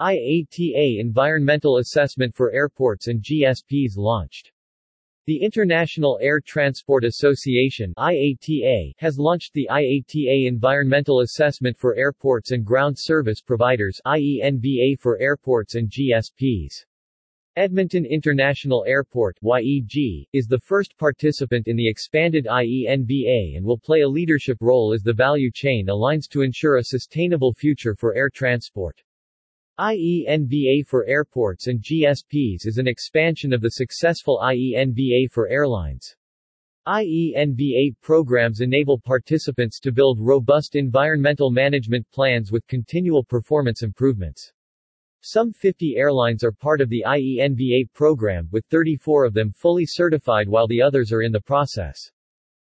IATA Environmental Assessment for Airports and GSPs launched. The International Air Transport Association IATA has launched the IATA Environmental Assessment for Airports and Ground Service Providers IENVA for airports and GSPs. Edmonton International Airport YEG, is the first participant in the expanded IENVA and will play a leadership role as the value chain aligns to ensure a sustainable future for air transport. IENVA for airports and GSPs is an expansion of the successful IENVA for airlines. IENVA programs enable participants to build robust environmental management plans with continual performance improvements. Some 50 airlines are part of the IENVA program, with 34 of them fully certified while the others are in the process.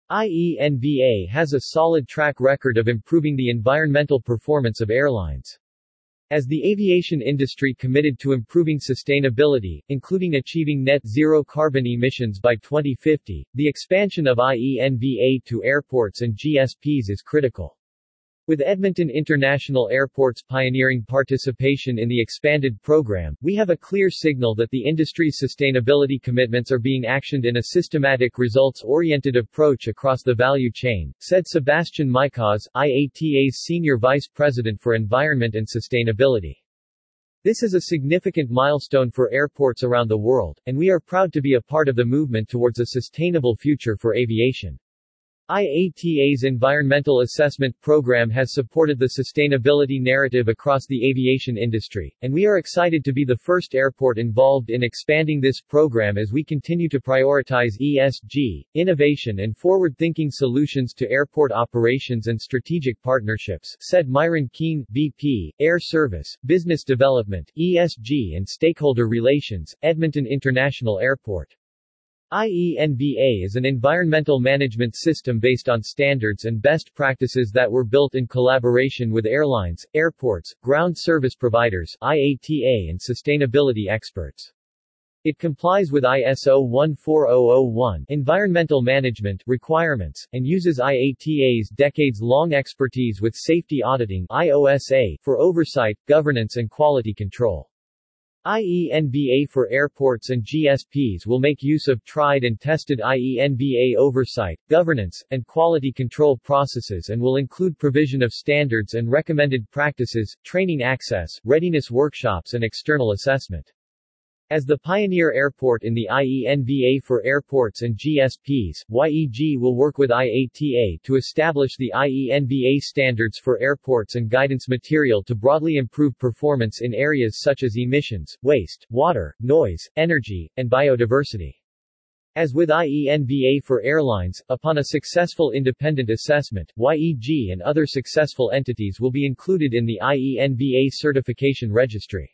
IENVA has a solid track record of improving the environmental performance of airlines. As the aviation industry committed to improving sustainability, including achieving net zero carbon emissions by 2050, the expansion of IENVA to airports and GSPs is critical. With Edmonton International Airport's pioneering participation in the expanded program, we have a clear signal that the industry's sustainability commitments are being actioned in a systematic results-oriented approach across the value chain, said Sebastian Mikosz, IATA's Senior Vice President for Environment and Sustainability. This is a significant milestone for airports around the world, and we are proud to be a part of the movement towards a sustainable future for aviation. IATA's environmental assessment program has supported the sustainability narrative across the aviation industry, and we are excited to be the first airport involved in expanding this program as we continue to prioritize ESG, innovation and forward-thinking solutions to airport operations and strategic partnerships, said Myron Keehn, VP, Air Service, Business Development, ESG and Stakeholder Relations, Edmonton International Airport. IENVA is an environmental management system based on standards and best practices that were built in collaboration with airlines, airports, ground service providers IATA and sustainability experts. It complies with ISO 14001 environmental management requirements, and uses IATA's decades-long expertise with safety auditing IOSA for oversight, governance and quality control. IENVA for airports and GSPs will make use of tried and tested IENVA oversight, governance, and quality control processes and will include provision of standards and recommended practices, training access, readiness workshops and external assessment. As the pioneer airport in the IENVA for airports and GSPs, YEG will work with IATA to establish the IENVA standards for airports and guidance material to broadly improve performance in areas such as emissions, waste, water, noise, energy, and biodiversity. As with IENVA for airlines, upon a successful independent assessment, YEG and other successful entities will be included in the IENVA certification registry.